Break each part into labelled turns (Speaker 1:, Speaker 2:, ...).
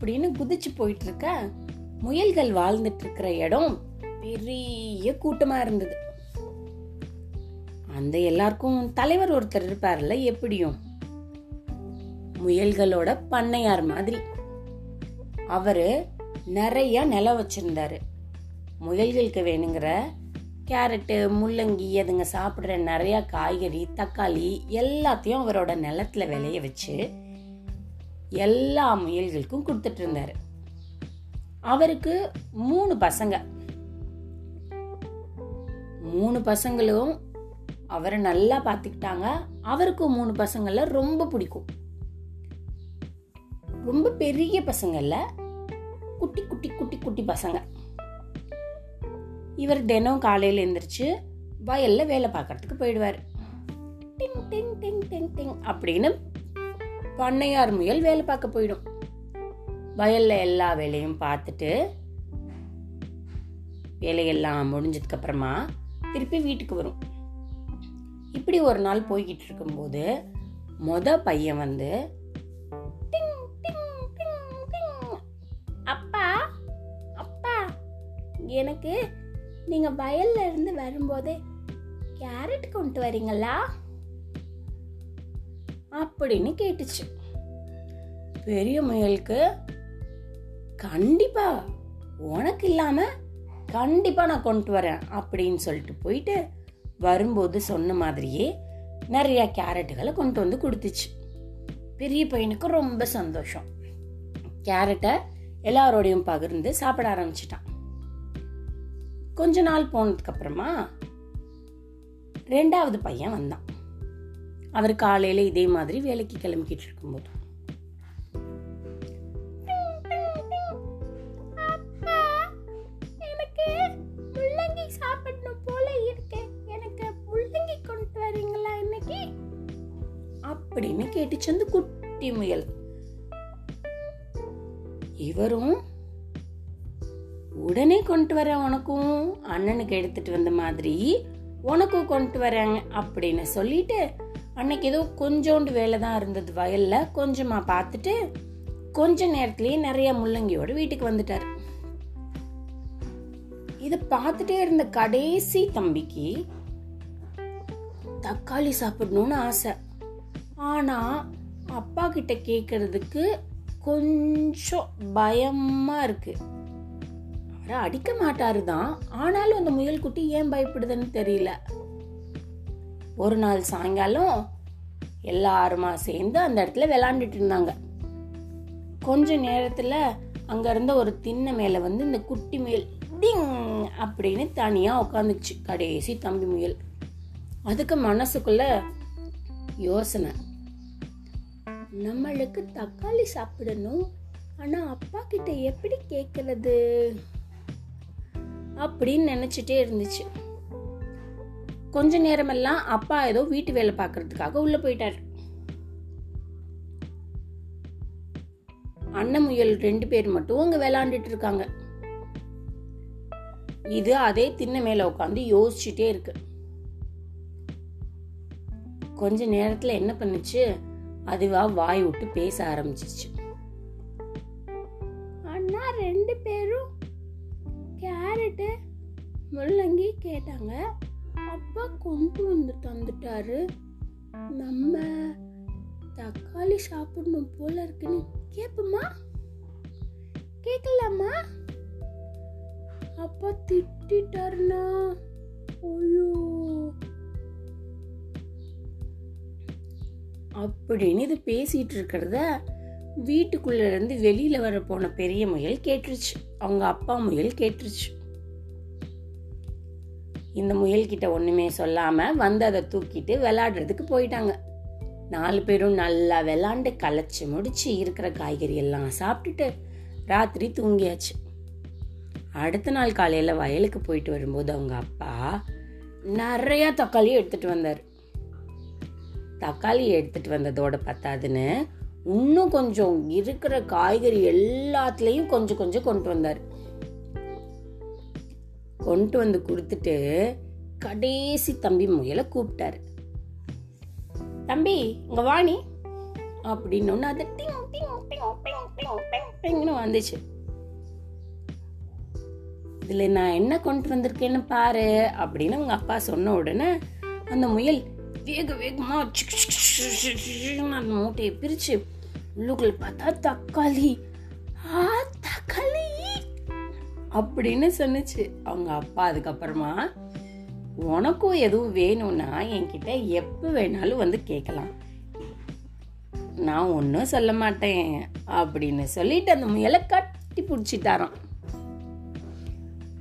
Speaker 1: அப்படின்னு குதிச்சு போயிட்டு இருக்க முயல்கள் வாழ்ந்துட்டு இருக்கிற இடம் பெரிய கூட்டமா இருந்தது. அந்த எல்லாருக்கும் தலைவர் ஒருத்தர் இருப்பார்ல எப்படியும்? முயல்களோட பண்ணையார் மாதிரி. அவரு நிறைய நிலம் வச்சிருந்தாரு. முயல்களுக்கு வேணுங்கிற கேரட்டு முள்ளங்கி அதுங்க சாப்பிட்ற நிறைய காய்கறி தக்காளி எல்லாத்தையும் அவரோட நிலத்துல விளைய வச்சு எல்லா முயல்களுக்கும் கொடுத்துட்டு இருந்தாரு அவருக்கு மூணு பசங்க. மூணு பசங்களும் அவரை நல்லா பார்த்துக்கிட்டாங்க. அவருக்கும் மூணு பசங்கள ரொம்ப பிடிக்கும். ரொம்ப பெரிய பசங்கள்ல குட்டி குட்டி குட்டி குட்டி பசங்க. இவர் தினம் காலையில் எந்திரிச்சு வயலில் வேலை பார்க்கறதுக்கு போயிடுவார். டிங் டிங் டிங் டிங் டிங் அப்படின்னு பண்ணையார் முயல் வேலை பார்க்க போயிடும். வயல்ல எல்லா வேலையும் பார்த்துட்டு வேலையெல்லாம் முடிஞ்சதுக்கு அப்புறமா திருப்பி வீட்டுக்கு வரும். இப்படி ஒரு நாள் போய்கிட்டு இருக்கும்போது மொத பையன் வந்து அப்பா அப்பா எனக்கு நீங்க வயல்ல இருந்து வரும்போதே கேரட் கொண்டு வரீங்களா? அப்படின்னு கேட்டுச்சு. பெரிய முயலுக்கு கண்டிப்பா உனக்கு இல்லாம கண்டிப்பா நான் கொண்டு வரேன் அப்படின்னு சொல்லிட்டு போயிட்டு வரும்போது சொன்ன மாதிரியே நிறைய கேரட்டுகளை கொண்டு வந்து கொடுத்துச்சு. பெரிய பையனுக்கு ரொம்ப சந்தோஷம். கேரட்டை எல்லாரோடையும் பகிர்ந்து சாப்பிட ஆரம்பிச்சிட்டான். கொஞ்ச நாள் போனதுக்கு அப்புறமா ரெண்டாவது பையன் வந்தான். அவர் காலையில இதே மாதிரி வேலைக்கு கிளம்பிக்கிட்டு இருக்கும்போது. எனக்கு முள்ளங்கி சாப்பிடணும் போல இருக்கு. எனக்கு முள்ளங்கி கொண்டு வரீங்களா இன்னைக்கு? அப்படின்னு கேட்டுச்சு அந்த குட்டி முயல். இவரும் உடனே கொண்டு வரேன் உனக்கும் அண்ணனுக்கு எடுத்துட்டு வந்த மாதிரி உனக்கும் கொண்டு வரேன் அப்படின்னு சொல்லிட்டு அன்னைக்கு ஏதோ கொஞ்சோண்டு வேலை தான் இருந்தது வயலில். கொஞ்சமாக பார்த்துட்டு கொஞ்ச நேரத்துலேயே நிறைய முள்ளங்கியோடு வீட்டுக்கு வந்துட்டார். இதை பார்த்துட்டே இருந்த கடைசி தம்பிக்கு தக்காளி சாப்பிடணும்னு ஆசை. ஆனால் அப்பா கிட்ட கேட்கறதுக்கு கொஞ்சம் பயமாக இருக்கு. அவரை அடிக்க மாட்டாரு தான். ஆனாலும் அந்த முயல்குட்டி ஏன் பயப்படுதுன்னு தெரியல. ஒரு நாள் சாயங்காலம் எல்லாருமா சேர்ந்து அந்த இடத்துல விளாண்டுட்டு இருந்தாங்க. கொஞ்ச நேரத்தில் அங்கே இருந்த ஒரு திண்ணை மேலே வந்து இந்த குட்டி முயல் டிங் அப்படின்னு தனியாக உட்காந்துச்சு கடைசி தம்பி முயல். அதுக்கு மனசுக்குள்ள யோசனை. நம்மளுக்கு தக்காளி சாப்பிடணும் ஆனால் அப்பா கிட்ட எப்படி கேட்கறது அப்படின்னு நினச்சிட்டே இருந்துச்சு. கொஞ்ச நேரமெல்லாம் அப்பா ஏதோ வீட்டு வேலை பார்க்கறதுக்காக உள்ள போயிட்டாரு. அண்ணன் முயல் ரெண்டு பேர் மட்டும் அங்க விளையாண்டுட்டு இருக்காங்க. இது அதே திண்ணை மேல உட்காந்து யோசிச்சுட்டே இருக்கு. கொஞ்ச நேரத்துல என்ன பண்ணுச்சு? அதுவா வாய் விட்டு பேச ஆரம்பிச்சிச்சு. அண்ணா ரெண்டு பேரும் கேரட்டு முள்ளங்கி கேட்டாங்க. அப்பா கொண்டு வந்து தந்துட்டாரு. நம்ம தக்காளி சாப்பிடணும் போல இருக்குன்னு கேப்பமா கேட்கலாமா? அப்பா திட்டாருனா ஐயோ. அப்படின்னு இது பேசிட்டு இருக்கிறத வீட்டுக்குள்ள இருந்து வெளியில வர போன பெரிய முயல் கேட்டுருச்சு. அவங்க அப்பா முயல் கேட்டுருச்சு. இந்த முயல்கிட்ட ஒன்றுமே சொல்லாமல் வந்து அதை தூக்கிட்டு விளாடுறதுக்கு போயிட்டாங்க. நாலு பேரும் நல்லா விளாண்டு களைச்சி முடிச்சு இருக்கிற காய்கறி எல்லாம் சாப்பிட்டுட்டு ராத்திரி தூங்கியாச்சு. அடுத்த நாள் காலையில் வயலுக்கு போயிட்டு வரும்போது அவங்க அப்பா நிறையா தக்காளி எடுத்துகிட்டு வந்தார். தக்காளி எடுத்துகிட்டு வந்ததோட பத்தாதுன்னு இன்னும் கொஞ்சம் இருக்கிற காய்கறி எல்லாத்துலேயும் கொஞ்சம் கொஞ்சம் கொண்டு வந்தார். கொண்டு வந்து கொடுத்துட்டு கடைசி தம்பி முயலை கூப்பிட்டாரு தம்பி இங்க வாணி அப்படின்னு ஒன்று அது டிங் டிங் டிங் டிங் டிங் டிங் வந்துச்சு இதில் நான் என்ன கொண்டு வந்திருக்கேன்னு பாரு அப்படின்னு உங்கள் அப்பா சொன்ன உடனே அந்த முயல் வேக வேகமாக அந்த மூட்டையை பிரித்து உள்ளுக்குள்ள பார்த்தா தக்காளி அப்படின்னு சொன்னுச்சு. அவங்க அப்பா அதுக்கப்புறமா உனக்கும் எதுவும் வேணும்னா என்கிட்ட எப்போ வேணாலும் வந்து கேட்கலாம் நான் ஒன்றும் சொல்ல மாட்டேன் அப்படின்னு சொல்லிட்டு அந்த முயலை கட்டி பிடிச்சிட்டாராம்.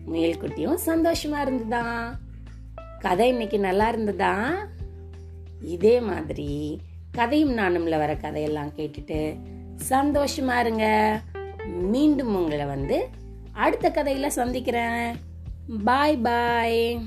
Speaker 1: முயல் குட்டியும் சந்தோஷமா இருந்ததா? கதை இன்னைக்கு நல்லா இருந்ததா? இதே மாதிரி கதையும் நானும்ல வர கதையெல்லாம் கேட்டுட்டு சந்தோஷமா இருங்க. மீண்டும் உங்களை வந்து அடுத்த கதையில் சந்திக்கிறேன். பாய் பாய்